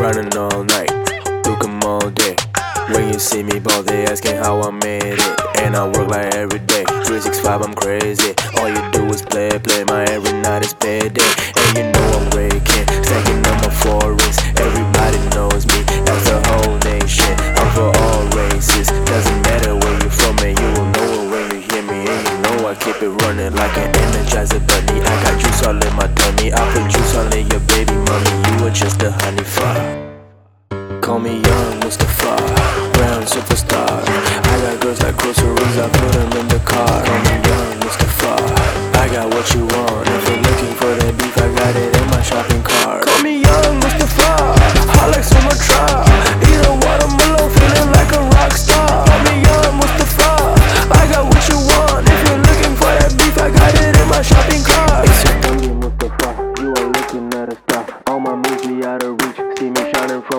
Running all night, look all day. When you see me, both they asking how I made it. And I work like every day. 365, I'm crazy. All you do is play, play. My every night is payday. And you energizer bunny. I got juice all in my tummy. I put juice all in your baby mommy. You are just a honey fire. Call me young Mustafa, brown superstar. I got girls like groceries, I put them in the car. Call me young Mustafa, I got what you want.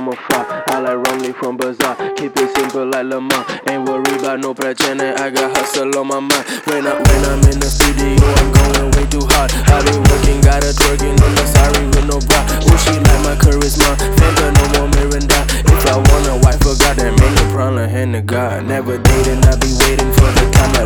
From afar. I like Romney from Bazaar, keep it simple like Lamar. Ain't worried about no pretending, I got hustle on my mind. When, I, when I'm in the studio, oh, I'm going way too hard. I be working, got her twerking the sorry with no bra. Oh, she like my charisma, Fanta, no more Mirinda. If I want a wife, forgot that ain't no problem, hand to God. Never dating, I be waiting for the time